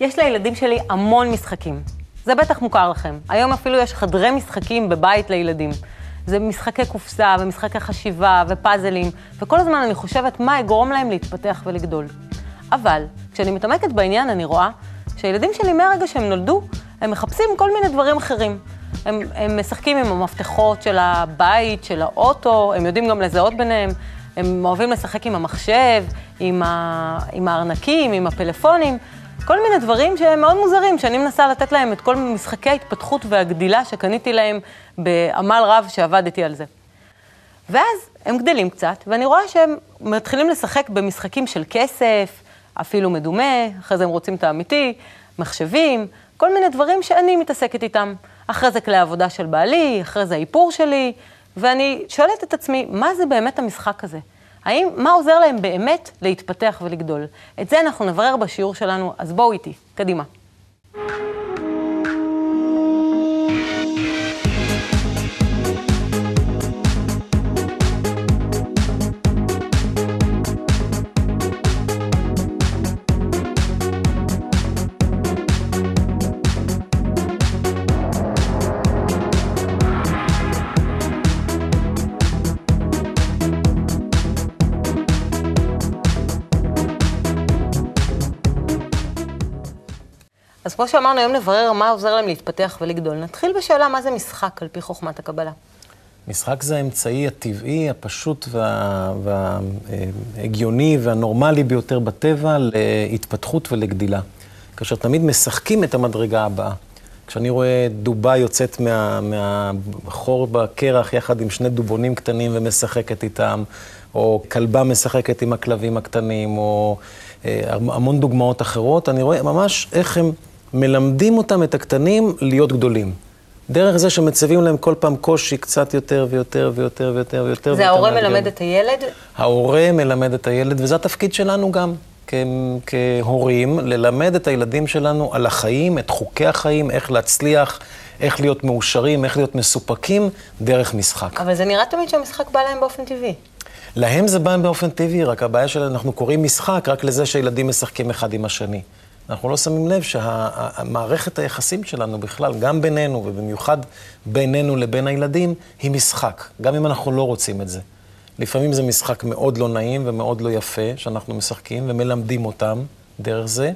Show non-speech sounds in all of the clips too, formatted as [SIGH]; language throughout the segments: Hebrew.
יש לילדים שלי המון משחקים. זה בטח מוכר לכם. היום אפילו יש חדרי משחקים בבית לילדים. זה משחקי קופסה ומשחקי חשיבה ופאזלים, וכל הזמן אני חושבת מה יגרום להם להתפתח ולגדול. אבל כשאני מתעמקת בעניין אני רואה שהילדים שלי מהרגע שהם נולדו, הם מחפשים כל מיני דברים אחרים. הם, הם משחקים עם המפתחות של הבית, של האוטו, הם יודעים גם לזהות ביניהם, הם אוהבים לשחק עם המחשב, עם, ה, עם הארנקים, עם הפלאפונים. כל מיני דברים שהם מאוד מוזרים, שאני מנסה לתת להם את כל משחקי ההתפתחות והגדילה שקניתי להם בעמל רב שעבדתי על זה. ואז הם גדלים קצת, ואני רואה שהם מתחילים לשחק במשחקים של כסף, אפילו מדומה, אחרי זה הם רוצים את האמיתי, מחשבים, כל מיני דברים שאני מתעסקת איתם. אחרי זה כלי העבודה של בעלי, אחרי זה האיפור שלי, ואני שואלת את עצמי, מה זה באמת המשחק הזה? האם, מה עוזר להם באמת להתפתח ולגדול? את זה אנחנו נברר בשיעור שלנו, אז בואו איתי, קדימה. כמו שאמרנו, היום נברר מה עוזר להם להתפתח ולגדול. נתחיל בשאלה מה זה משחק על פי חוכמת הקבלה. משחק זה האמצעי הטבעי, הפשוט וההגיוני וה, והנורמלי ביותר בטבע להתפתחות ולגדילה. כאשר תמיד משחקים את המדרגה הבאה. כשאני רואה דובה יוצאת מה, מהחור בקרח יחד עם שני דובונים קטנים ומשחקת איתם, או כלבה משחקת עם הכלבים הקטנים, או אה, המון דוגמאות אחרות, אני רואה ממש איך הם מלמדים אותם, את הקטנים, להיות גדולים. דרך זה שמציבים להם כל פעם קושי קצת יותר ויותר ויותר ויותר ויותר. זה ההורה מלמד את הילד? ההורה מלמד את הילד, וזה התפקיד שלנו גם, כ- כהורים, ללמד את הילדים שלנו על החיים, את חוקי החיים, איך להצליח, איך להיות מאושרים, איך להיות מסופקים, דרך משחק. אבל זה נראה תמיד שהמשחק בא להם באופן טבעי. להם זה בא באופן טבעי, רק הבעיה שלנו, אנחנו קוראים משחק רק לזה שילדים משחקים אחד עם השני. אנחנו לא שמים לב שהמערכת היחסים שלנו בכלל, גם בינינו ובמיוחד בינינו לבין הילדים, היא משחק, גם אם אנחנו לא רוצים את זה. לפעמים זה משחק מאוד לא נעים ומאוד לא יפה שאנחנו משחקים ומלמדים אותם דרך זה,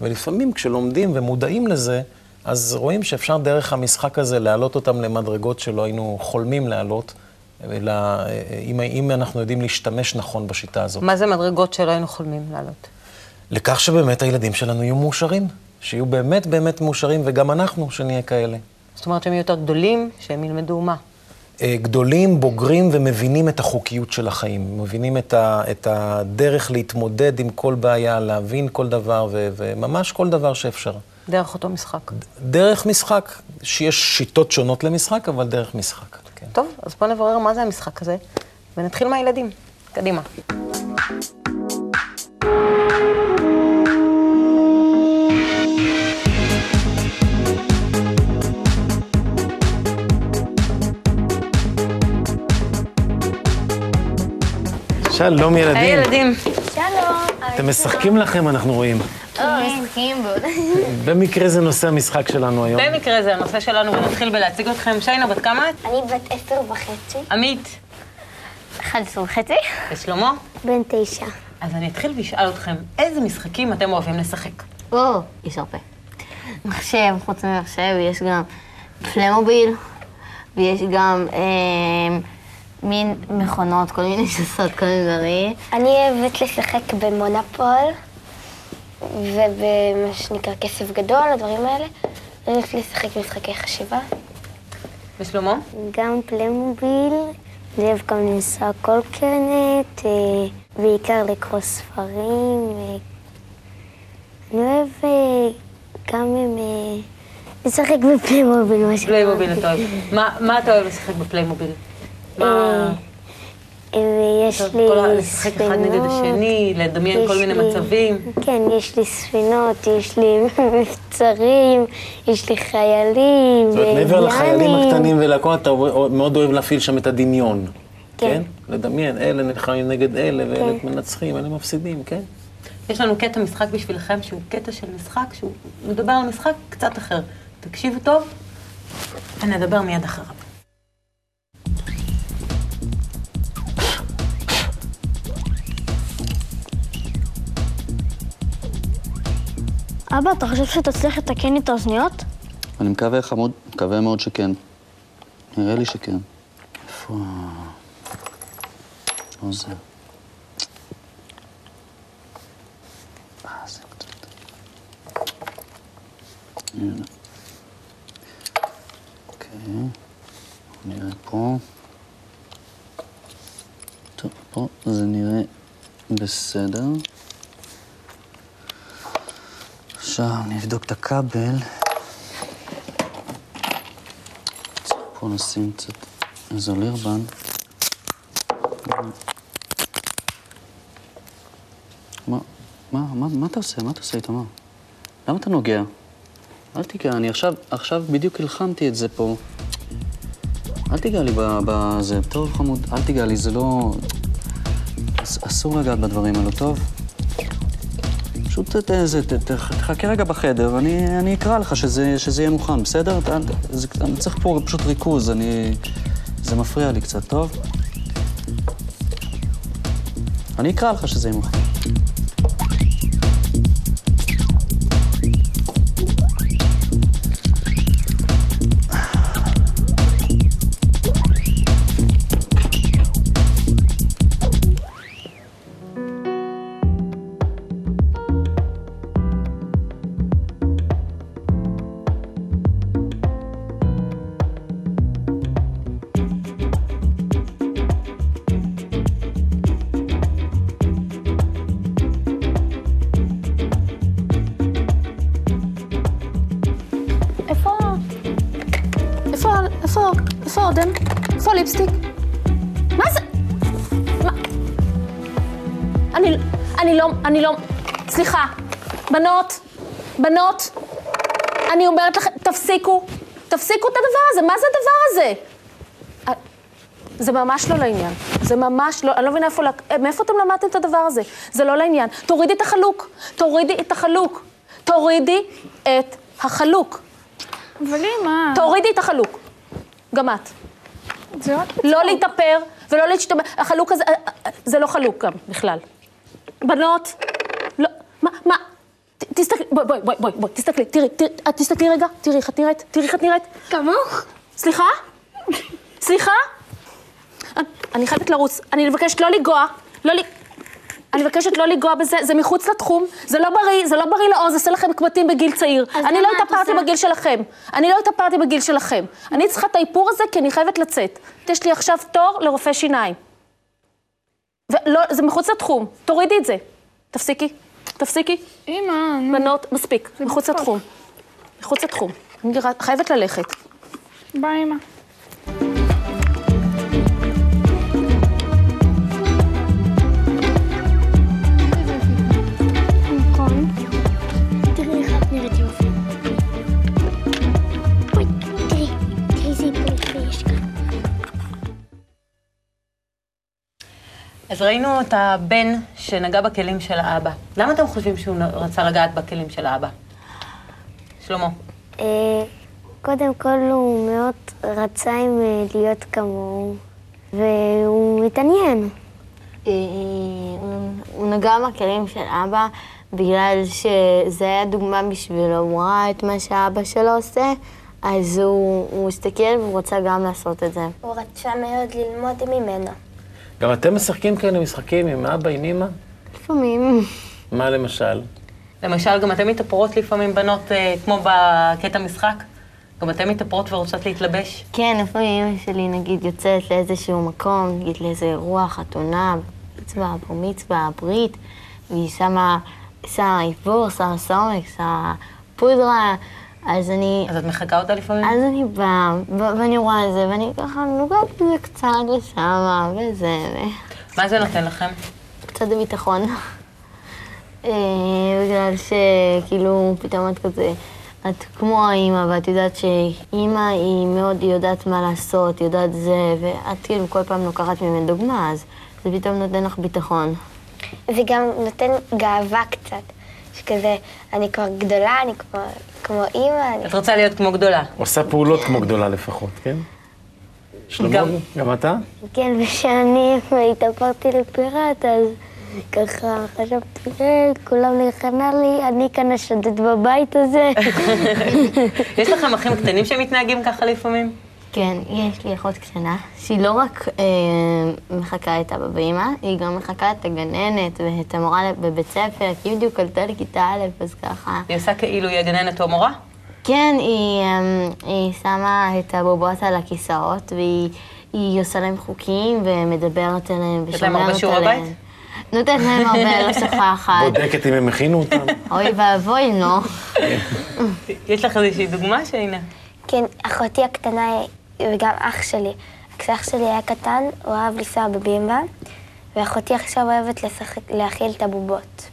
ולפעמים כשלומדים ומודעים לזה, אז רואים שאפשר דרך המשחק הזה להעלות אותם למדרגות שלא היינו חולמים להעלות, אלא אם, אם אנחנו יודעים להשתמש נכון בשיטה הזאת. מה זה מדרגות שלא היינו חולמים להעלות? לכך שבאמת הילדים שלנו יהיו מאושרים, שיהיו באמת באמת מאושרים, וגם אנחנו, שנהיה כאלה. זאת אומרת שהם יהיו יותר גדולים, שהם ילמדו מה? אה, גדולים, בוגרים ומבינים את החוקיות של החיים, מבינים את, ה, את הדרך להתמודד עם כל בעיה, להבין כל דבר, ו, וממש כל דבר שאפשר. דרך אותו משחק. דרך משחק, שיש שיטות שונות למשחק, אבל דרך משחק. כן. טוב, אז בואו נברר מה זה המשחק הזה, ונתחיל מהילדים. קדימה. שלום ילדים. היי ילדים. שלום. אתם משחקים לכם, אנחנו רואים. משחקים מאוד. במקרה זה נושא המשחק שלנו היום. במקרה זה הנושא שלנו, ונתחיל בלהציג אתכם. שיינה, בת כמה את? אני בת עשר וחצי. עמית. 11 וחצי. ושלמה? בן תשע. אז אני אתחיל ואשאל אתכם, איזה משחקים אתם אוהבים לשחק? או, יש הרבה. מחשב, חוץ ממחשב, יש גם פלמוביל, ויש גם אה, מין מכונות, כל מיני שעושות כל מיני דברים. אני אוהבת לשחק במונופול, ובמה שנקרא כסף גדול, הדברים האלה. אני אוהבת לשחק משחקי חשיבה. ושלמה? גם פליימוביל, אני אוהב גם לנסוע קורקינט, אה, בעיקר לקרוא ספרים. אה. אני אוהב אה, גם עם... לשחק בפליימוביל, מה שאתה פליימוביל אתה אוהב. מה אתה אוהב לשחק בפליימוביל? מה... אה, ויש לי ה- לשחק אחד נגד ספינות, השני, לדמיין כל יש מיני לי- מצבים. כן, יש לי ספינות, יש לי מבצרים, יש לי חיילים, זאת אומרת, מעבר לחיילים. הקטנים ולהכל, אתה מאוד אוהב להפעיל שם את הדמיון. כן. כן? לדמיין, אלה נלחמים נגד אלה, ואלה מנצחים, אלה מפסידים, כן? יש לנו קטע משחק בשבילכם, שהוא קטע של משחק, שהוא מדבר על משחק קצת אחר. תקשיבו טוב, ונדבר מיד אחריו. אבא, אתה חושב שתצליח לתקן לי את האוזניות? אני מקווה חמוד, מקווה מאוד שכן. נראה לי שכן. איפה. עוזר. אה, זה קצת... אוקיי, נראה פה. טוב, פה זה נראה בסדר. עכשיו נבדוק את הכבל. פה נשים קצת איזולירבן. מה, מה, מה, מה אתה עושה? מה אתה עושה, איתמר? למה אתה נוגע? אל תיגע, אני עכשיו, עכשיו בדיוק הלחמתי את זה פה. אל תיגע לי בזה. טוב, חמוד, אל תיגע לי, זה לא... אס- אסור לגעת בדברים האלו, טוב? פשוט ת- זה, ת- ת- תחכה רגע בחדר, אני, אני אקרא לך שזה, שזה יהיה מוכן, בסדר? אתה, זה, אני צריך פה פשוט ריכוז, אני... זה מפריע לי קצת, טוב? אני אקרא לך שזה יהיה מוכן. בנות, בנות, אני אומרת לכם, תפסיקו. תפסיקו את הדבר הזה. מה זה הדבר הזה? אה, זה ממש לא לעניין. זה ממש לא... אני לא מבינה איפה... לק- מאיפה אתם למדתם את הדבר הזה? זה לא לעניין. תורידי את החלוק. תורידי את החלוק. תורידי את החלוק. אבל אמא... תורידי את החלוק. גם את. זה רק... לא להתאפר ולא להשתמש... החלוק הזה, אה, אה, זה לא חלוק גם, בכלל. בנות, לא, מה, מה? תסתכלי, בואי, בואי, בואי, בואי, בואי, תסתכלי, תראי, תראי, את תסתכלי רגע, תראי איך את נראית, תראי איך את נראית. כמוך? סליחה? סליחה? אני- חייבת לרוץ, אני מבקשת לא לנגוע, לא ל... אני מבקשת לא לנגוע בזה, זה מחוץ לתחום, זה לא בריא, זה לא בריא לעוז, זה עושה לכם קמטים בגיל צעיר. אני לא התאפרתי? בגיל שלכם. אני לא התאפרתי בגיל שלכם. אני צריכה את האיפור הזה כי אני חייבת לצאת. יש לי עכשיו תור לרופא שיניים. ולא, זה מחוץ לתחום, תורידי את זה. תפסיקי, תפסיקי. אמא, נו, בנות, מספיק, מחוץ. לתחום. מחוץ לתחום. אני חייבת ללכת. ביי אמא. נכון. אז ראינו את הבן שנגע בכלים של האבא. למה אתם חושבים שהוא רצה לגעת בכלים של האבא? שלמה. אה, קודם כל הוא מאוד רצה עם אה, להיות כמוהו, והוא מתעניין. אה, הוא- הוא נגע בכלים של אבא בגלל שזה היה דוגמה בשבילו, הוא ראה את מה שאבא שלו עושה, אז הוא, הוא הסתכל והוא רצה גם לעשות את זה. הוא רצה מאוד ללמוד ממנו. גם אתם משחקים כאלה משחקים עם אבא, עם אמא? לפעמים. מה למשל? למשל, גם אתן מתאפרות לפעמים, בנות, אה, כמו בקטע משחק? גם אתן מתאפרות ורוצות להתלבש? כן, לפעמים אמא שלי נגיד יוצאת לאיזשהו מקום, נגיד לאיזה אירוע, חתונה, מצווה, בר מצווה, ברית, והיא שמה, שמה איפור, שמה סומק, שמה פודרה, אז אני, אז את מחקה אותה לפעמים? אז אני באה, ואני רואה את זה, ואני ככה נוגעת בזה קצת ושמה, וזה, מה זה נותן לכם? קצת ביטחון. אה, בגלל שכאילו פתאום את כזה, את כמו האימא, ואת יודעת שאימא היא מאוד יודעת מה לעשות, יודעת זה, ואת כאילו כל פעם לוקחת ממנה דוגמה, אז זה פתאום נותן לך ביטחון. זה גם נותן גאווה קצת. שכזה, אני כבר גדולה, אני כמו, כמו אימא, אני... את רוצה להיות כמו גדולה. עושה פעולות כמו גדולה לפחות, כן? שלמה, גם- גם אתה? כן, וכשאני התעברתי לפיראט, אז ככה חשבתי, "אה, כולם נכנע לי, אני כאן השודד בבית הזה. [LAUGHS] יש לכם אחים קטנים שמתנהגים ככה לפעמים? כן, יש לי אחות קטנה, שהיא לא רק אה, מחקה את אבא ואמא, היא גם מחקה את הגננת ואת המורה בבית ספר, כי היא בדיוק עלתה לכיתה א', אז ככה. היא עושה כאילו היא הגננת או המורה? כן, היא, אה, היא שמה את הבובות על הכיסאות, והיא היא עושה להם חוקים ומדברת עליהם יש להם הרבה ושומרת שיעורי עליהם. בית? נותנת להם הרבה, לא שוכחת. בודקת אם הם הכינו אותם. אוי ואבוי, נו. יש לך איזושהי דוגמה, שינה? כן, אחותי הקטנה וגם אח שלי. כשאח שלי היה קטן, הוא אהב לנסוע בבימבה, ואחותי עכשיו אוהבת לשחק, להאכיל את הבובות.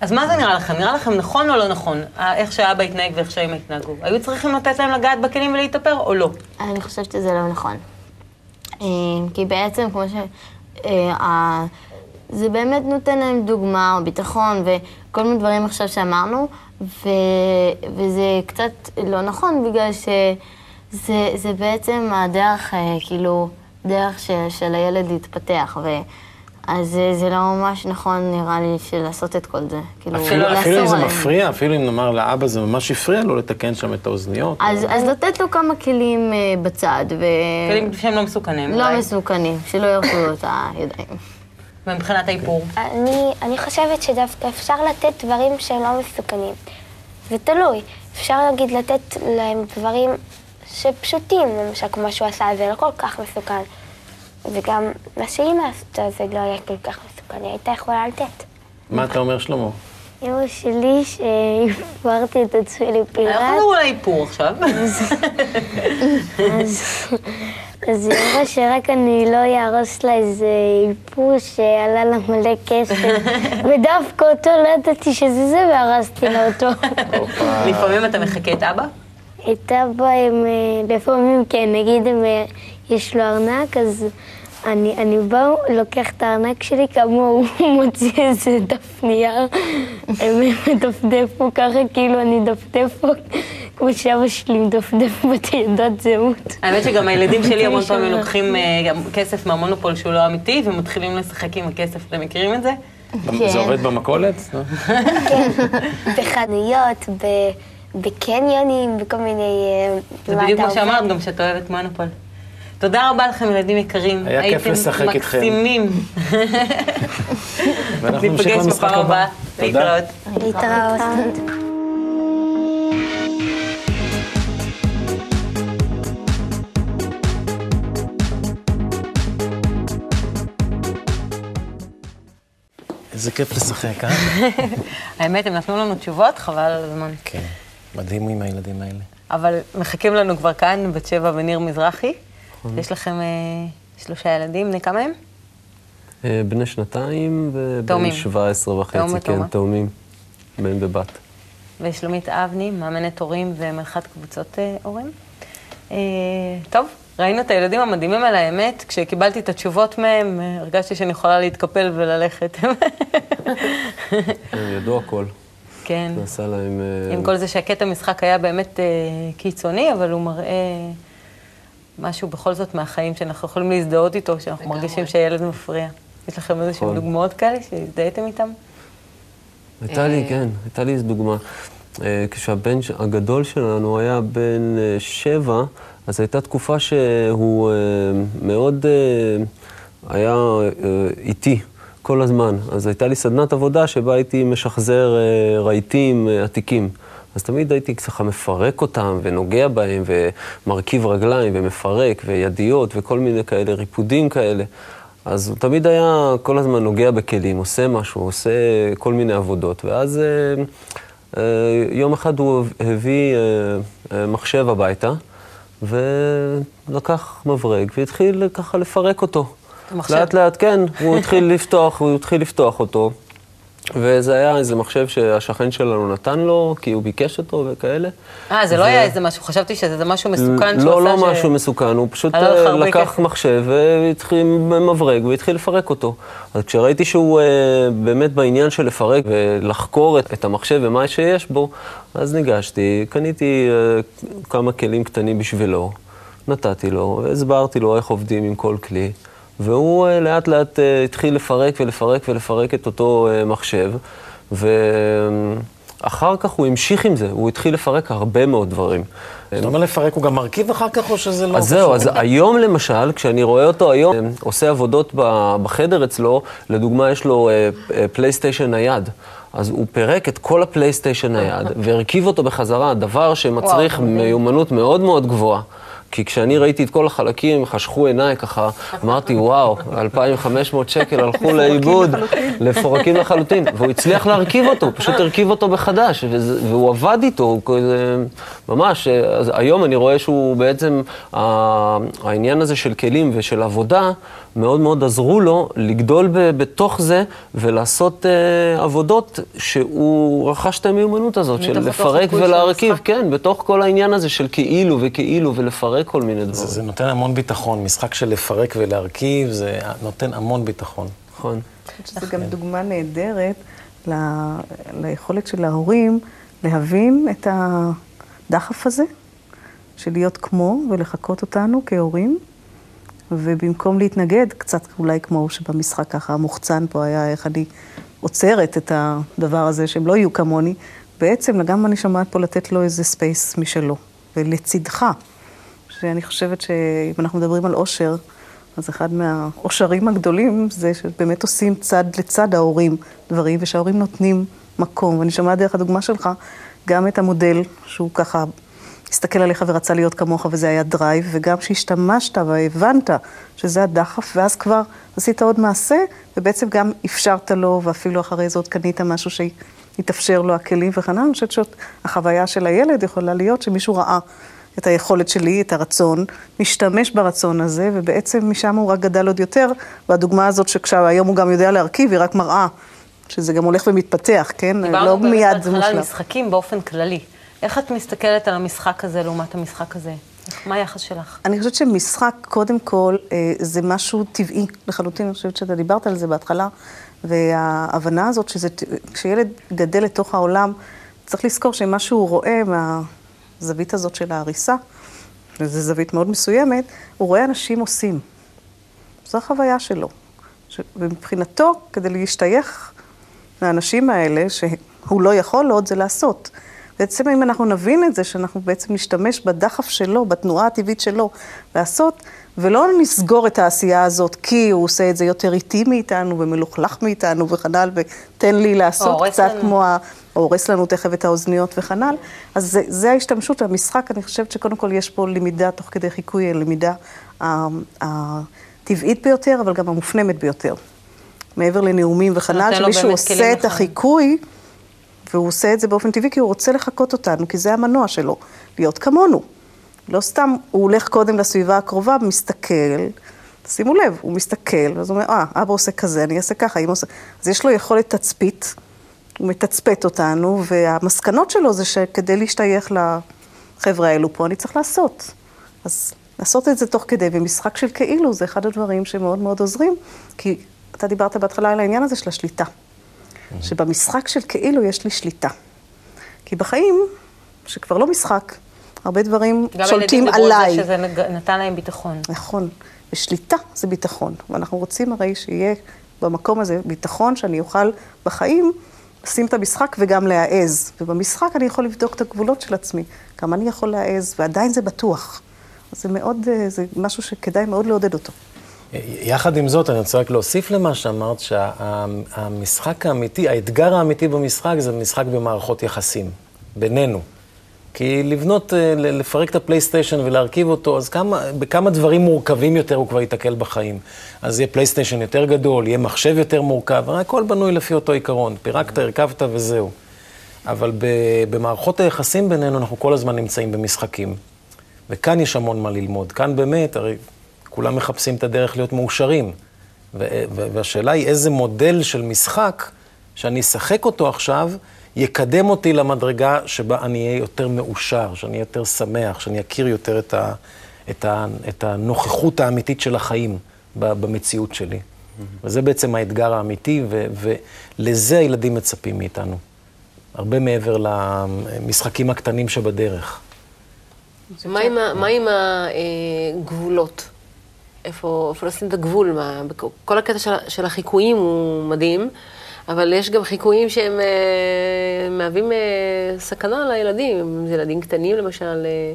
אז מה זה נראה לכם? נראה לכם נכון או לא נכון? ה- איך שאבא התנהג ואיך שאמא התנהגו? היו צריכים לתת להם לגעת בכלים ולהתאפר או לא? אני חושבת שזה לא נכון. אה, כי בעצם, כמו ש... אה, זה באמת נותן להם דוגמה, או ביטחון, וכל מיני דברים עכשיו שאמרנו, ו... וזה קצת לא נכון, בגלל שזה זה בעצם הדרך, אה, כאילו, דרך ש... של הילד להתפתח, ו... אז זה, זה לא ממש נכון, נראה לי, של לעשות את כל זה. כאילו, אפילו, לאסור אפילו אם זה עליהם. מפריע, אפילו אם נאמר לאבא זה ממש הפריע לו לתקן שם את האוזניות. אז, אז לתת לו כמה כלים אה, בצד, ו... כלים שהם לא מסוכנים. לא אולי. מסוכנים, שלא ירפו לו את הידיים. ומבחינת האיפור? אני, אני חושבת שדווקא אפשר לתת דברים שהם לא מסוכנים. זה תלוי. אפשר להגיד לתת להם דברים שפשוטים, למשל כמו שהוא עשה, זה לא כל כך מסוכן. וגם מה שאימא עשתה זה לא היה כל כך מסוכן, היא הייתה יכולה לתת. מה אתה אומר, שלמה? אמא שלי, שהפרתי את עצמי אנחנו לפיראט, מדברים על האיפור עכשיו. אז, אז היא אמרה שרק אני לא אהרוס לה איזה איפור שעלה לה מלא כסף. ודווקא אותו לא ידעתי שזה זה, והרסתי לה אותו. לפעמים אתה מחקה את אבא? את אבא הם, אה, לפעמים כן, נגיד הם, אה, יש לו ארנק, אז אני, אני בא, לוקח את הארנק שלי כמוהו, הוא [LAUGHS] מוציא איזה דף נייר, מדפדף פה ככה, כאילו אני דפדף פה, כמו שאבא שלי מדפדף בתעודת זהות. האמת שגם הילדים [LAUGHS] שלי המון. פעמים לוקחים אה, כסף מהמונופול שהוא לא אמיתי ומתחילים לשחק עם הכסף. אתם מכירים את זה? זה עובד במכולת? [LAUGHS] כן, בחנויות, ב, בקניונים, בכל מיני... אה, זה מה בדיוק כמו שאמרת? גם שאת אוהבת מונופול. תודה רבה לכם, ילדים יקרים. היה כיף לשחק הייתם איתכם. מקסימים. [LAUGHS] ואנחנו נמשיך ניפגש למשחק בפעם הבאה. תודה. להתראות. להתראות. איזה כיף לשחק, אה? [LAUGHS] האמת, הם נתנו לנו תשובות, חבל על הזמן. כן, מדהים עם הילדים האלה. אבל מחכים לנו כבר כאן, בת שבע וניר מזרחי. יש לכם אה, שלושה ילדים, בני כמה הם? אה, בני שנתיים ובן תאומים. 17 וחצי, תאום כן. תאומים. בן ובת. ושלומית אבני, מאמנת הורים ומנחת קבוצות אה, הורים. אה, טוב, ראינו את הילדים המדהימים על האמת. כשקיבלתי את התשובות מהם, אה, הרגשתי שאני יכולה להתקפל וללכת. הם ידעו הכל. כן. נעשה להם... אה, עם כל זה שהקטע משחק היה באמת אה, קיצוני, אבל הוא מראה משהו בכל זאת מהחיים שאנחנו יכולים להזדהות איתו, שאנחנו מרגישים שהילד מפריע. יש לכם איזשהן נכון. דוגמאות כאלה שהזדהיתם איתם? הייתה לי, כן, הייתה לי איזו דוגמה. אה, כשהבן הגדול שלנו היה בן אה, שבע, אז הייתה תקופה שהוא אה, מאוד אה, היה אה, איטי כל הזמן. אז הייתה לי סדנת עבודה שבה הייתי משחזר אה, רהיטים אה, עתיקים. אז תמיד הייתי ככה מפרק אותם ונוגע בהם ומרכיב רגליים ומפרק וידיות וכל מיני כאלה, ריפודים כאלה. אז הוא תמיד היה כל הזמן נוגע בכלים, עושה משהו, עושה כל מיני עבודות. ואז אה, אה, יום אחד הוא הביא אה, אה, מחשב הביתה, ולקח מברג והתחיל ככה לפרק אותו. המחשב? לאט לאט, כן, הוא התחיל [LAUGHS] לפתוח, הוא התחיל לפתוח אותו. וזה היה איזה מחשב שהשכן שלנו נתן לו, כי הוא ביקש אותו וכאלה. אה, זה לא ו- היה איזה משהו, חשבתי שזה משהו מסוכן שהוא לא, לא ש- משהו מסוכן, הוא פשוט הרבה לקח. מחשב והתחיל מברג והתחיל לפרק אותו. אז כשראיתי שהוא אה, באמת בעניין של לפרק ולחקור את, את המחשב ומה שיש בו, אז ניגשתי, קניתי אה, כמה כלים קטנים בשבילו, נתתי לו, הסברתי לו איך עובדים עם כל כלי, והוא אה, לאט לאט אה, התחיל לפרק ולפרק ולפרק את אותו אה, מחשב, ואחר כך הוא המשיך עם זה, הוא התחיל לפרק הרבה מאוד דברים. זאת אומרת לפרק הוא גם מרכיב אחר כך, או שזה לא אז זהו, אז היום למשל, כשאני רואה אותו היום, עושה עבודות בחדר אצלו, לדוגמה, יש לו פלייסטיישן נייד. אז הוא פירק את כל הפלייסטיישן נייד והרכיב אותו בחזרה, דבר שמצריך. מיומנות מאוד מאוד גבוהה. כי כשאני ראיתי את כל החלקים, חשכו עיניי ככה, אמרתי, וואו, 2,500 שקל הלכו [LAUGHS] לאיבוד, לפורקים לחלוטין. והוא הצליח להרכיב אותו, פשוט הרכיב אותו מחדש, וזה, והוא עבד איתו, כזה, ממש. אז היום אני רואה שהוא בעצם, העניין הזה של כלים ושל עבודה, מאוד מאוד עזרו לו לגדול ב- בתוך זה ולעשות אה, עבודות שהוא רכש את המיומנות הזאת, של לפרק ולהרכיב. כן, בתוך כל העניין הזה של כאילו וכאילו ולפרק כל מיני דברים. זה, זה נותן המון ביטחון. משחק של לפרק ולהרכיב, זה נותן המון ביטחון. נכון. שזו גם דוגמה נהדרת ל... ליכולת של ההורים להבין את הדחף הזה, של להיות כמו ולחקות אותנו כהורים, ובמקום להתנגד, קצת אולי כמו שבמשחק ככה המוחצן פה היה איך אני עוצרת את הדבר הזה, שהם לא יהיו כמוני, בעצם גם אני שומעת פה לתת לו איזה space משלו, ולצידך. שאני חושבת שאם אנחנו מדברים על אושר, אז אחד מהאושרים הגדולים זה שבאמת עושים צד לצד ההורים דברים, ושההורים נותנים מקום. ואני שומעת דרך הדוגמה שלך גם את המודל, שהוא ככה הסתכל עליך ורצה להיות כמוך, וזה היה drive, וגם שהשתמשת והבנת שזה הדחף, ואז כבר עשית עוד מעשה, ובעצם גם אפשרת לו, ואפילו אחרי זה עוד קנית משהו שיתאפשר לו הכלים וכן הלאה. אני חושבת שהחוויה של הילד יכולה להיות שמישהו ראה את היכולת שלי, את הרצון, משתמש ברצון הזה, ובעצם משם הוא רק גדל עוד יותר. והדוגמה הזאת שכשהיום הוא גם יודע להרכיב, היא רק מראה שזה גם הולך ומתפתח, כן? לא דיברנו מיד זה בהתחלה על מושלם. משחקים באופן כללי. איך את מסתכלת על המשחק הזה לעומת המשחק הזה? מה היחס שלך? אני חושבת שמשחק, קודם כל, אה, זה משהו טבעי לחלוטין. אני חושבת שאתה דיברת על זה בהתחלה, וההבנה הזאת שזה, כשילד גדל לתוך העולם, צריך לזכור שמה שהוא רואה מהזווית הזאת של ההריסה, וזו זווית מאוד מסוימת, הוא רואה אנשים עושים. זו החוויה שלו. ש... ומבחינתו, כדי להשתייך לאנשים האלה, שהוא לא יכול עוד, זה לעשות. בעצם אם אנחנו נבין את זה, שאנחנו בעצם נשתמש בדחף שלו, בתנועה הטבעית שלו, לעשות, ולא נסגור את העשייה הזאת כי הוא עושה את זה יותר איטי מאיתנו ומלוכלך מאיתנו הלאה, ותן לי לעשות קצת לנו. כמו ה... הורס לנו תכף את האוזניות הלאה. אז זה, זה ההשתמשות, המשחק, אני חושבת שקודם כל יש פה למידה תוך כדי חיקוי, הלמידה הטבעית ביותר, אבל גם המופנמת ביותר. מעבר לנאומים לו שמישהו באמת עושה את. החיקוי, והוא עושה את זה באופן טבעי כי הוא רוצה לחקות אותנו, כי זה המנוע שלו, להיות כמונו. לא סתם הוא הולך קודם לסביבה הקרובה, מסתכל, שימו לב, הוא מסתכל, ואז הוא אומר, אה, אבא עושה כזה, אני אעשה ככה, אמא עושה... אז יש לו יכולת תצפית, הוא מתצפת אותנו, והמסקנות שלו זה שכדי להשתייך לחבר'ה האלו פה, אני צריך לעשות. אז לעשות את זה תוך כדי, ומשחק של כאילו זה אחד הדברים שמאוד מאוד עוזרים, כי אתה דיברת בהתחלה על העניין הזה של השליטה. שבמשחק של כאילו יש לי שליטה. כי בחיים, שכבר לא משחק, הרבה דברים גם שולטים הילדים דיברו על עליי. זה שזה נתן להם ביטחון. נכון. ושליטה זה ביטחון. ואנחנו רוצים הרי שיהיה במקום הזה ביטחון, שאני אוכל בחיים לשים את המשחק וגם להעז. ובמשחק אני יכול לבדוק את הגבולות של עצמי. כמה אני יכול להעז, ועדיין זה בטוח. אז זה מאוד, אה, זה משהו שכדאי מאוד לעודד אותו. יחד עם זאת, אני רוצה רק להוסיף למה שאמרת, שהמשחק האמיתי, האתגר האמיתי במשחק זה משחק במערכות יחסים, בינינו. כי לבנות, אה, לפרק את הפלייסטיישן ולהרכיב אותו, אז כמה, בכמה דברים מורכבים יותר הוא כבר ייתקל בחיים. אז יהיה פלייסטיישן יותר גדול, יהיה מחשב יותר מורכב, הכל בנוי לפי אותו עיקרון. פירקת, הרכבת וזהו. אבל במערכות היחסים בינינו אנחנו כל הזמן נמצאים במשחקים. וכאן יש המון מה ללמוד. כאן באמת, הרי כולם מחפשים את הדרך להיות מאושרים. והשאלה היא איזה מודל של משחק שאני אשחק אותו עכשיו, יקדם אותי למדרגה שבה אני אהיה יותר מאושר, שאני אהיה יותר שמח, שאני אכיר יותר את, ה, את, ה, את הנוכחות האמיתית של החיים במציאות שלי. וזה בעצם האתגר האמיתי, ו, ולזה הילדים מצפים מאיתנו. הרבה מעבר למשחקים הקטנים שבדרך. מה עם הגבולות? איפה איפה לשים את הגבול? כל הקטע של החיקויים הוא מדהים, אבל יש גם חיקויים שהם אה, מהווים אה, סכנה לילדים. אם זה ילדים קטנים למשל, אה,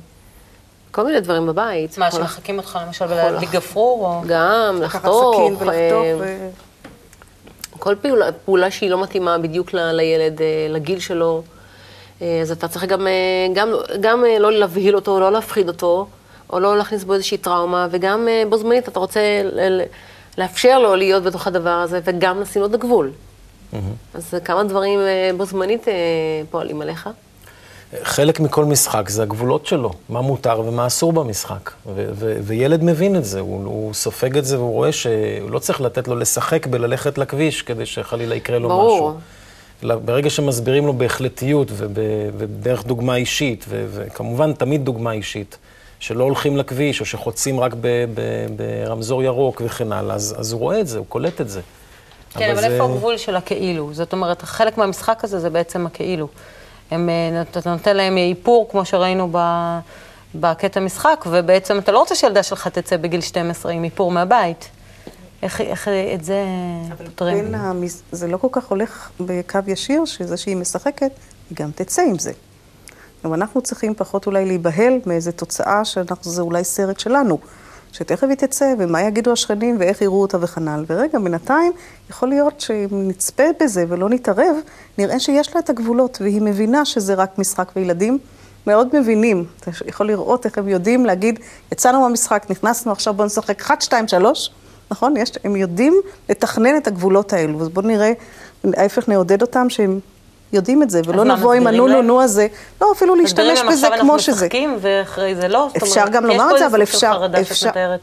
כל מיני דברים בבית. מה, שמחקים אותך למשל כל- להדליק גפרור? או... גם, לקחת לחתוך. סכין ולחתוך. אה, ו... כל פעולה, פעולה שהיא לא מתאימה בדיוק ל, לילד, אה, לגיל שלו, אה, אז אתה צריך גם, אה, גם, גם אה, לא להבהיל אותו, לא להפחיד אותו, או לא להכניס בו איזושהי טראומה, וגם אה, בו זמנית אתה רוצה לאפשר לו להיות בתוך הדבר הזה, וגם לשים לו את הגבול. אז כמה דברים אה, בו זמנית אה, פועלים עליך. חלק מכל משחק זה הגבולות שלו, מה מותר ומה אסור במשחק. ו- ו- וילד מבין את זה, הוא, הוא סופג את זה והוא רואה שהוא לא צריך לתת לו לשחק בללכת לכביש כדי שחלילה יקרה לו ברור. משהו. אלא ברגע שמסבירים לו בהחלטיות וב- ובדרך דוגמה אישית, ו- וכמובן תמיד דוגמה אישית, שלא הולכים לכביש או שחוצים רק ב- ב- ברמזור ירוק וכן הלאה, אז, אז הוא רואה את זה, הוא קולט את זה. כן, אבל זה- איפה הגבול של הכאילו? זאת אומרת, חלק מהמשחק הזה זה בעצם הכאילו. הם, אה, אתה נותן להם איפור, כמו שראינו ב, בקטע משחק, ובעצם אתה לא רוצה שילדה שלך תצא בגיל 12 עם איפור מהבית. איך, איך את זה פותרים? בין המס... זה לא כל כך הולך בקו ישיר, שזה שהיא משחקת, היא גם תצא עם זה. אבל אנחנו צריכים פחות אולי להיבהל מאיזו תוצאה שזה אולי סרט שלנו. שתכף היא תצא, ומה יגידו השכנים, ואיך יראו אותה וכנ"ל. ורגע, בינתיים, יכול להיות שאם נצפה בזה ולא נתערב, נראה שיש לה את הגבולות, והיא מבינה שזה רק משחק, וילדים מאוד מבינים. אתה יכול לראות איך הם יודעים להגיד, יצאנו מהמשחק, נכנסנו, עכשיו בואו נשחק 1, 2, 3, נכון? יש, הם יודעים לתכנן את הגבולות האלו, אז בואו נראה, ההפך נעודד אותם שהם יודעים את זה, ולא נבוא עם מסבירים הנו נו להם? נו הזה, לא, אפילו להשתמש מסבירים להם, בזה עכשיו כמו אנחנו שזה. משחקים ואחרי זה לא. אפשר גם לומר את זה, אבל אפשר, חרדה שאת אפשר, מתארת.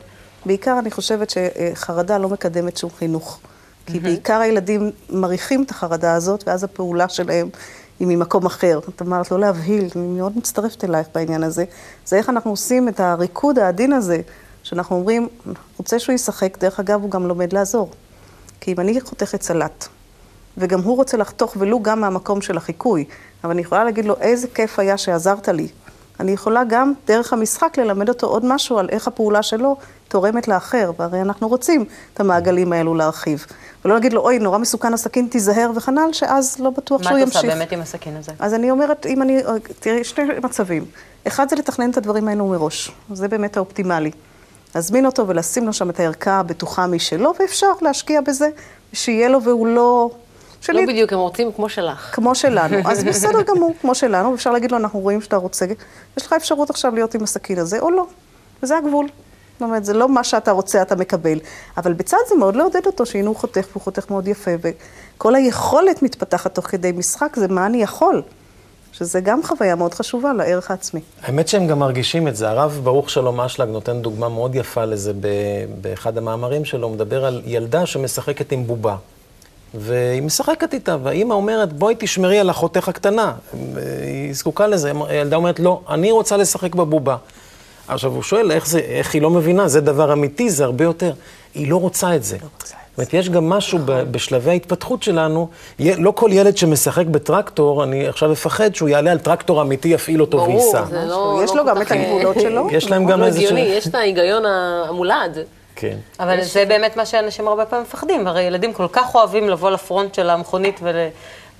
בעיקר אני חושבת שחרדה לא מקדמת שום חינוך. כי בעיקר הילדים מריחים את החרדה הזאת, ואז הפעולה שלהם היא ממקום אחר. את אמרת לא להבהיל, אני מאוד מצטרפת אלייך בעניין הזה. זה איך אנחנו עושים את הריקוד העדין הזה, שאנחנו אומרים, רוצה שהוא ישחק, דרך אגב, הוא גם לומד לעזור. כי אם אני חותכת סלט, וגם הוא רוצה לחתוך ולו גם מהמקום של החיקוי, אבל אני יכולה להגיד לו, איזה כיף היה שעזרת לי. אני יכולה גם דרך המשחק ללמד אותו עוד משהו על איך הפעולה שלו תורמת לאחר, והרי אנחנו רוצים את המעגלים האלו להרחיב. ולא להגיד לו, אוי, נורא מסוכן הסכין, תיזהר וכנ"ל, שאז לא בטוח מה שהוא את ימשיך. עושה באמת עם הסכין הזה? אז אני אומרת, אם אני, תראי, יש שני מצבים. אחד זה לתכנן את הדברים האלו מראש, זה באמת האופטימלי. להזמין אותו ולשים לו שם את הערכה הבטוחה משלו, ואפשר להשקיע בזה, שיהיה לו והוא לא... לא בדיוק, הם רוצים כמו שלך. כמו שלנו. אז בסדר גמור, כמו שלנו, אפשר להגיד לו, אנחנו רואים שאתה רוצה, יש לך אפשרות עכשיו להיות עם הסכין הזה, או לא. וזה הגבול. זאת אומרת, זה לא מה שאתה רוצה, אתה מקבל. אבל בצד זה מאוד לעודד אותו, שהנה הוא חותך, והוא חותך מאוד יפה, וכל היכולת מתפתחת תוך כדי משחק, זה מה אני יכול. שזה גם חוויה מאוד חשובה לערך העצמי. האמת שהם גם מרגישים את זה. הרב ברוך שלום אשלג נותן דוגמה מאוד יפה לזה ב- באחד המאמרים שלו, הוא מדבר על ילדה שמשחקת עם בובה. והיא משחקת איתה, והאימא אומרת, בואי תשמרי על אחותך הקטנה. היא זקוקה לזה. הילדה אומרת, לא, אני רוצה לשחק בבובה. עכשיו, הוא שואל איך, זה, איך היא לא מבינה, זה דבר אמיתי, זה הרבה יותר. היא לא רוצה את זה. לא רוצה זאת אומרת, יש גם משהו ב- בשלבי ההתפתחות שלנו, לא כל ילד שמשחק בטרקטור, אני עכשיו אפחד שהוא יעלה על טרקטור אמיתי, יפעיל אותו ברור, וייסע. זה לא... יש לא לו גם את הגבולות אה, שלו. יש להם גם לא איזה... הגיוני, יש את ההיגיון המולד. כן. אבל זה באמת מה שאנשים הרבה פעמים מפחדים. הרי ילדים כל כך אוהבים לבוא לפרונט של המכונית ול...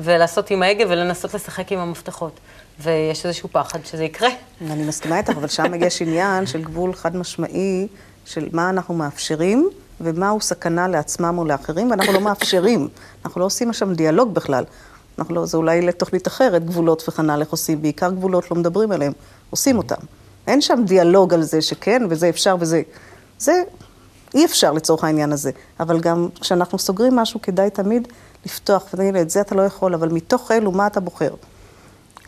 ולעשות עם ההגה ולנסות לשחק עם המפתחות. ויש איזשהו פחד שזה יקרה. אני מסכימה איתך, אבל שם יש עניין של גבול חד משמעי של מה אנחנו מאפשרים ומהו סכנה לעצמם או לאחרים, ואנחנו לא מאפשרים. אנחנו לא עושים שם דיאלוג בכלל. אנחנו לא, זה אולי לתוכנית אחרת, גבולות וכנ"ל, איך עושים, בעיקר גבולות לא מדברים עליהם, עושים אותם. אין שם דיאלוג על זה שכן, וזה אפשר וזה. זה אי אפשר לצורך העניין הזה. אבל גם כשאנחנו סוגרים משהו, כדאי תמיד לפתוח ולהגיד, את זה אתה לא יכול, אבל מתוך אלו, מה אתה בוחר?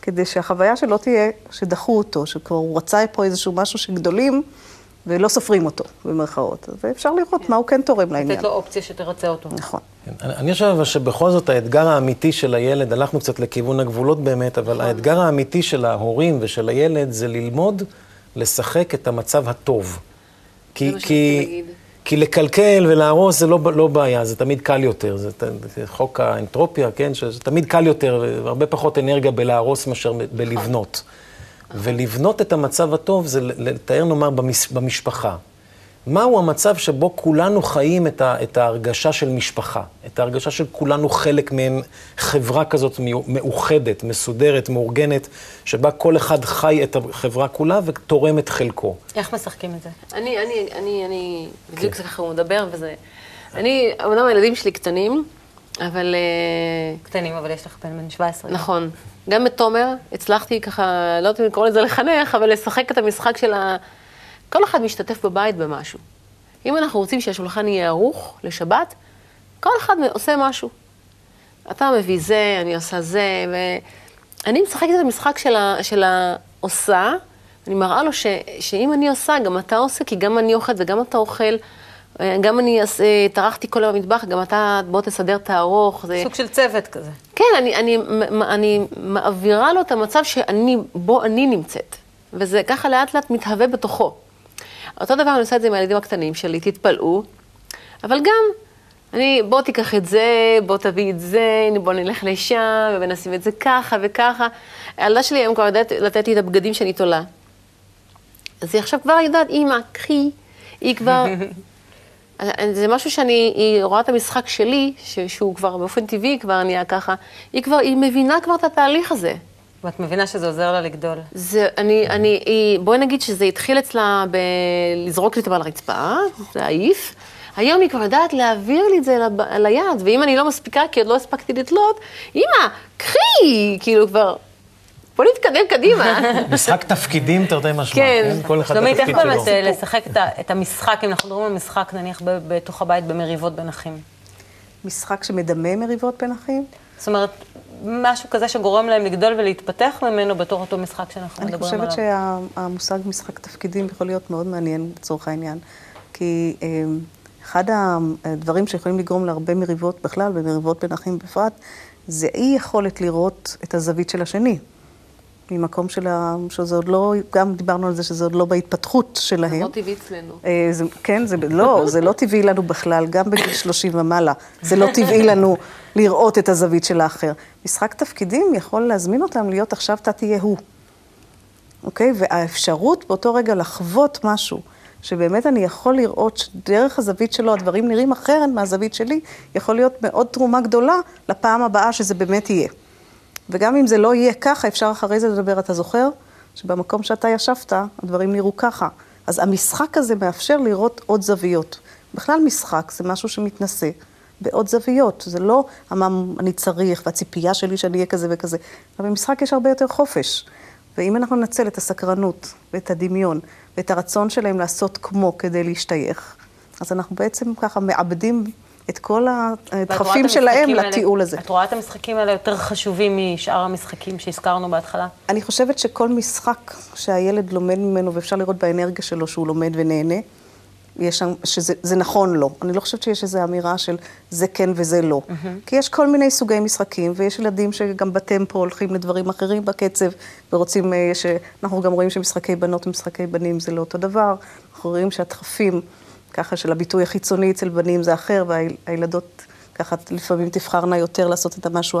כדי שהחוויה שלו תהיה שדחו אותו, שכבר הוא רצה פה איזשהו משהו שגדולים ולא סופרים אותו, במרכאות. ואפשר לראות מה הוא כן תורם לעניין. לתת לו אופציה שתרצה אותו. נכון. כן, אני חושב אבל שבכל זאת האתגר האמיתי של הילד, הלכנו קצת לכיוון הגבולות באמת, אבל האתגר האמיתי של ההורים ושל הילד זה ללמוד לשחק את המצב הטוב. כי, מה כי, להגיד. כי לקלקל ולהרוס זה לא, לא בעיה, זה תמיד קל יותר. זה, זה חוק האנטרופיה, כן? שזה תמיד קל יותר, והרבה פחות אנרגיה בלהרוס מאשר בלבנות. ולבנות את המצב הטוב זה לתאר, נאמר, במש, במשפחה. מהו המצב שבו כולנו חיים את, ה, את ההרגשה של משפחה, את ההרגשה של כולנו חלק מהם, חברה כזאת מאוחדת, מסודרת, מאורגנת, שבה כל אחד חי את החברה כולה ותורם את חלקו. איך משחקים את זה? אני, אני, אני, אני, בדיוק זה ככה הוא מדבר וזה... אני, אמנם הילדים שלי קטנים, אבל... אה, קטנים, אבל יש לך בן בן 17. נכון. גם את תומר, הצלחתי ככה, לא יודעת אם לקרוא לזה לחנך, אבל לשחק את המשחק של ה... כל אחד משתתף בבית במשהו. אם אנחנו רוצים שהשולחן יהיה ערוך לשבת, כל אחד עושה משהו. אתה מביא זה, אני עושה זה, ואני משחקת את המשחק של, ה... של העושה, אני מראה לו ש... שאם אני עושה, גם אתה עושה, כי גם אני אוכלת וגם אתה אוכל. אה, גם אני אעשה- טרחתי כל היום במטבח, גם אתה, בוא תסדר, תערוך. זה... סוג של צוות כזה. כן, אני, אני, אני מעבירה לו את המצב שאני, בו אני נמצאת. וזה ככה לאט לאט מתהווה בתוכו. אותו דבר אני עושה את זה עם הילדים הקטנים שלי, תתפלאו. אבל גם, אני, בוא תיקח את זה, בוא תביא את זה, הנה, בוא נלך לשם, ונשים את זה ככה וככה. הילדה שלי היום כבר יודעת לתת לי את הבגדים שאני תולה. אז היא עכשיו כבר יודעת, אימא, קחי. היא כבר... אז- [LAUGHS] אז זה משהו שאני, היא רואה את המשחק שלי, שהוא כבר באופן טבעי כבר נהיה ככה, היא כבר, היא מבינה כבר את התהליך הזה. ואת מבינה שזה עוזר לה לגדול. זה, אני, אני, היא, בואי נגיד שזה התחיל אצלה בלזרוק לי אותה על הרצפה, להעיף. היום היא כבר יודעת להעביר לי את זה לב, ליד, ואם אני לא מספיקה, כי עוד לא הספקתי לתלות, אמא, קחי, כאילו כבר, בוא נתקדם קדימה. [LAUGHS] משחק תפקידים, תרתי משמע, כן. כן? כל אחד שלומית, איך התפקיד באמת שלו. אה, לשחק את את המשחק, אם אנחנו מדברים על משחק, נניח, בתוך הבית במריבות בין אחים? משחק שמדמה מריבות בין אחים. זאת אומרת, משהו כזה שגורם להם לגדול ולהתפתח ממנו בתור אותו משחק שאנחנו אני מדברים עליו. חושבת שהמושג משחק תפקידים יכול להיות מאוד מעניין לצורך העניין. כי אה, אחד הדברים שיכולים לגרום להרבה מריבות בכלל, ומריבות בין אחים בפרט, זה אי יכולת לראות את הזווית של השני. ממקום של ה... שזה עוד לא, גם דיברנו על זה שזה עוד לא בהתפתחות שלהם. לא טבעי אצלנו. אה, זה, כן, זה, לא, זה לא טבעי לנו בכלל, גם בגיל 30 ומעלה. זה לא טבעי לנו לראות את הזווית של האחר. משחק תפקידים יכול להזמין אותם להיות עכשיו אתה תהיה הוא. אוקיי? והאפשרות באותו רגע לחוות משהו, שבאמת אני יכול לראות שדרך הזווית שלו הדברים נראים אחרת מהזווית שלי, יכול להיות מאוד תרומה גדולה לפעם הבאה שזה באמת יהיה. וגם אם זה לא יהיה ככה, אפשר אחרי זה לדבר, אתה זוכר? שבמקום שאתה ישבת, הדברים נראו ככה. אז המשחק הזה מאפשר לראות עוד זוויות. בכלל משחק זה משהו שמתנשא בעוד זוויות. זה לא מה אני צריך והציפייה שלי שאני אהיה כזה וכזה. אבל במשחק יש הרבה יותר חופש. ואם אנחנו ננצל את הסקרנות ואת הדמיון ואת הרצון שלהם לעשות כמו כדי להשתייך, אז אנחנו בעצם ככה מאבדים את כל הדחפים שלהם לטיול הזה. את רואה את המשחקים האלה יותר חשובים משאר המשחקים שהזכרנו בהתחלה? אני חושבת שכל משחק שהילד לומד ממנו, ואפשר לראות באנרגיה שלו שהוא לומד ונהנה, יש שם, שזה זה נכון לו. אני לא חושבת שיש איזו אמירה של זה כן וזה לא. כי יש כל מיני סוגי משחקים, ויש ילדים שגם בטמפו הולכים לדברים אחרים בקצב, ורוצים, אה. אנחנו גם רואים שמשחקי בנות ומשחקי בנים זה לא אותו דבר. אנחנו רואים שהדחפים, ככה של הביטוי החיצוני אצל בנים זה אחר, והילדות ככה לפעמים תבחרנה יותר לעשות את המשהו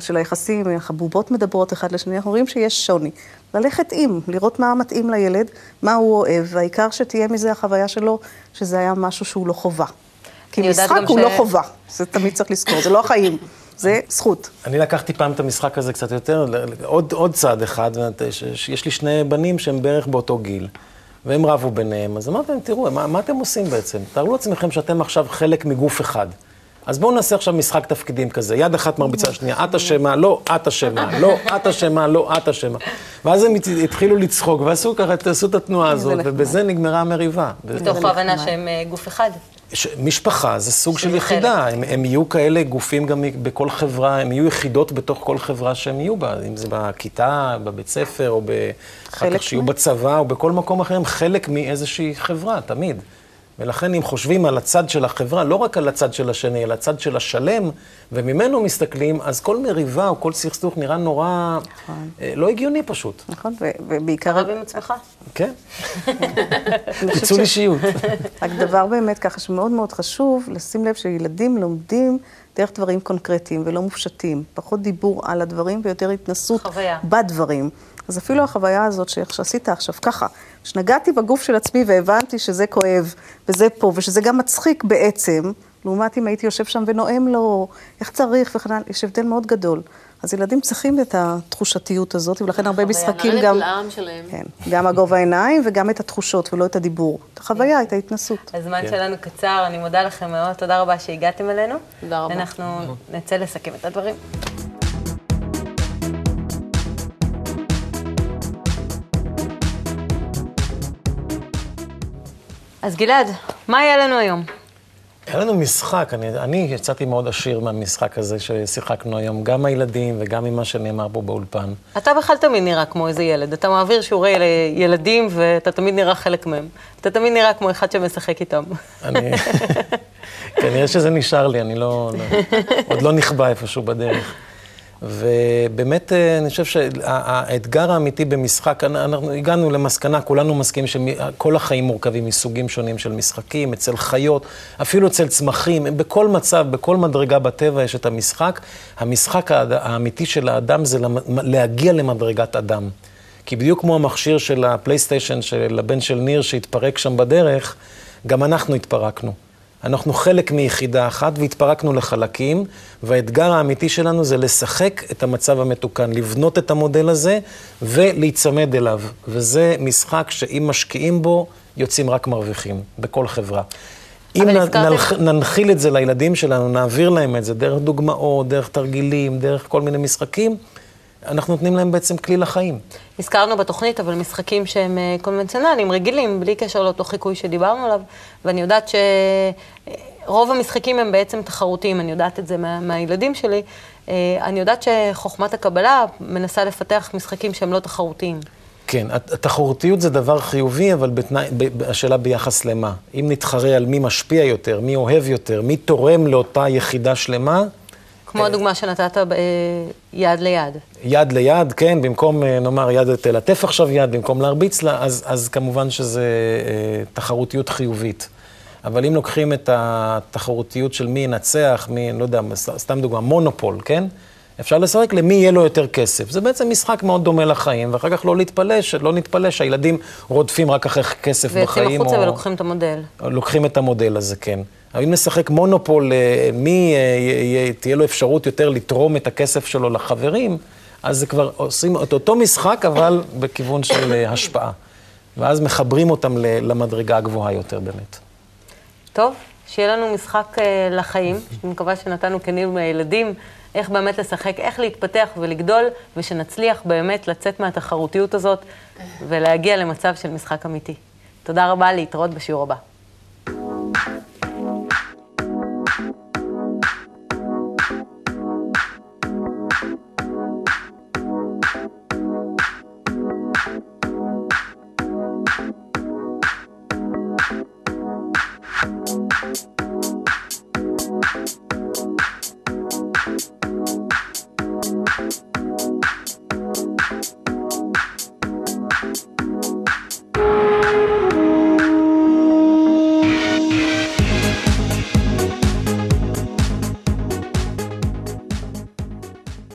של היחסים, הבובות מדברות אחד לשני, אנחנו רואים שיש שוני. ללכת עם, לראות מה מתאים לילד, מה הוא אוהב, והעיקר שתהיה מזה החוויה שלו, שזה היה משהו שהוא לא חובה. כי משחק הוא ש- לא חובה, זה תמיד צריך לזכור, זה לא החיים, זה זכות. אני לקחתי פעם את המשחק הזה קצת יותר, עוד, עוד צעד אחד, יש לי שני בנים שהם בערך באותו גיל, והם רבו ביניהם, אז אמרתי להם, תראו, מה, מה אתם עושים בעצם? תארו לעצמכם שאתם עכשיו חלק מגוף אחד. אז בואו נעשה עכשיו משחק תפקידים כזה, יד אחת מרביצה לשנייה, את אשמה, לא, את אשמה, לא, את אשמה, לא, את אשמה. ואז הם הת- התחילו לצחוק, ועשו ככה, עשו את התנועה הזאת. ובזה נגמרה המריבה. מתוך ההבנה שהם אה, גוף אחד. ש... משפחה זה סוג של יחידה, הם, הם יהיו כאלה גופים גם בכל חברה, הם יהיו יחידות בתוך כל חברה שהם יהיו בה, אם זה בכיתה, בבית ספר, או. אחר כך שיהיו בצבא, או בכל מקום אחר, הם חלק מאיזושהי חברה, תמיד. ולכן אם חושבים על הצד של החברה, לא רק על הצד של השני, אלא הצד של השלם, וממנו מסתכלים, אז כל מריבה או כל סכסוך נראה נורא נכון. אה, לא הגיוני פשוט. נכון, ו- ובעיקר... רב עם עצמך. כן, [LAUGHS] פיצול אישיות. [LAUGHS] רק דבר באמת ככה שמאוד מאוד חשוב, לשים לב שילדים לומדים דרך דברים קונקרטיים ולא מופשטים. פחות דיבור על הדברים ויותר התנסות חוויה. בדברים. אז אפילו החוויה הזאת שעשית עכשיו ככה, שנגעתי בגוף של עצמי והבנתי שזה כואב, וזה פה, ושזה גם מצחיק בעצם, לעומת אם הייתי יושב שם ונואם לו איך צריך וכן הלאה, יש הבדל מאוד גדול. אז ילדים צריכים את התחושתיות הזאת, ולכן הרבה משחקים גם... לעם שלהם. כן, גם הגובה העיניים וגם את התחושות ולא את הדיבור. את החוויה, את ההתנסות. הזמן כן. שלנו קצר, אני מודה לכם מאוד, תודה רבה שהגעתם אלינו. תודה רבה. אנחנו נצא לסכם את הדברים. אז גלעד, מה יהיה לנו היום? היה לנו משחק, אני, אני יצאתי מאוד עשיר מהמשחק הזה ששיחקנו היום, גם הילדים וגם ממה שנאמר פה באולפן. אתה בכלל תמיד נראה כמו איזה ילד. אתה מעביר שיעורי ילדים ואתה תמיד נראה חלק מהם. אתה תמיד נראה כמו אחד שמשחק איתם. אני... [LAUGHS] כנראה שזה נשאר לי, אני לא, לא... עוד לא נכבה איפשהו בדרך. ובאמת, אה, אני חושב שהאתגר האמיתי במשחק, אנחנו הגענו למסקנה, כולנו מסכימים שכל החיים מורכבים מסוגים שונים של משחקים, אצל חיות, אפילו אצל צמחים, בכל מצב, בכל מדרגה בטבע יש את המשחק. המשחק האמיתי של האדם זה להגיע למדרגת אדם. כי בדיוק כמו המכשיר של הפלייסטיישן של הבן של ניר שהתפרק שם בדרך, גם אנחנו התפרקנו. אנחנו חלק מיחידה אחת והתפרקנו לחלקים, והאתגר האמיתי שלנו זה לשחק את המצב המתוקן, לבנות את המודל הזה ולהיצמד אליו. וזה משחק שאם משקיעים בו, יוצאים רק מרוויחים, בכל חברה. אם אבל נ- הזכרתם- נלח- ננחיל את זה לילדים שלנו, נעביר להם את זה דרך דוגמאות, דרך תרגילים, דרך כל מיני משחקים, אנחנו נותנים להם בעצם כלי לחיים. הזכרנו בתוכנית, אבל משחקים שהם אה, קונבנציונליים, רגילים, בלי קשר לאותו חיקוי שדיברנו עליו, ואני יודעת שרוב המשחקים הם בעצם תחרותיים, אני יודעת את זה מה, מהילדים שלי. אה, אני יודעת שחוכמת הקבלה מנסה לפתח משחקים שהם לא תחרותיים. כן, הת- התחרותיות זה דבר חיובי, אבל בתנאי, ב- ב- השאלה ביחס למה. אם נתחרה על מי משפיע יותר, מי אוהב יותר, מי תורם לאותה יחידה שלמה, כמו הדוגמה שנתת אה, יד ליד. יד ליד, כן, במקום, אה, נאמר, יד תלטף עכשיו יד, במקום להרביץ לה, אז, אז כמובן שזה אה, תחרותיות חיובית. אבל אם לוקחים את התחרותיות של מי ינצח, מי, לא יודע, סתם דוגמה, מונופול, כן? אפשר לשחק למי יהיה לו יותר כסף. זה בעצם משחק מאוד דומה לחיים, ואחר כך לא להתפלא, לא נתפלא שהילדים רודפים רק אחרי כסף ויוצאים בחיים. החוצה או- ולוקחים את המודל. לוקחים את המודל הזה, כן. אם נשחק מונופול, אה, מי אה, תהיה לו אפשרות יותר לתרום את הכסף שלו לחברים, אז זה כבר עושים את אותו משחק, אבל בכיוון של אה, השפעה. ואז מחברים אותם למדרגה הגבוהה יותר באמת. טוב, שיהיה לנו משחק לחיים, [LAUGHS] שאני מקווה שנתנו כלים לילדים, איך באמת לשחק, איך להתפתח ולגדול, ושנצליח באמת לצאת מהתחרותיות הזאת ולהגיע למצב של משחק אמיתי. תודה רבה, להתראות בשיעור הבא.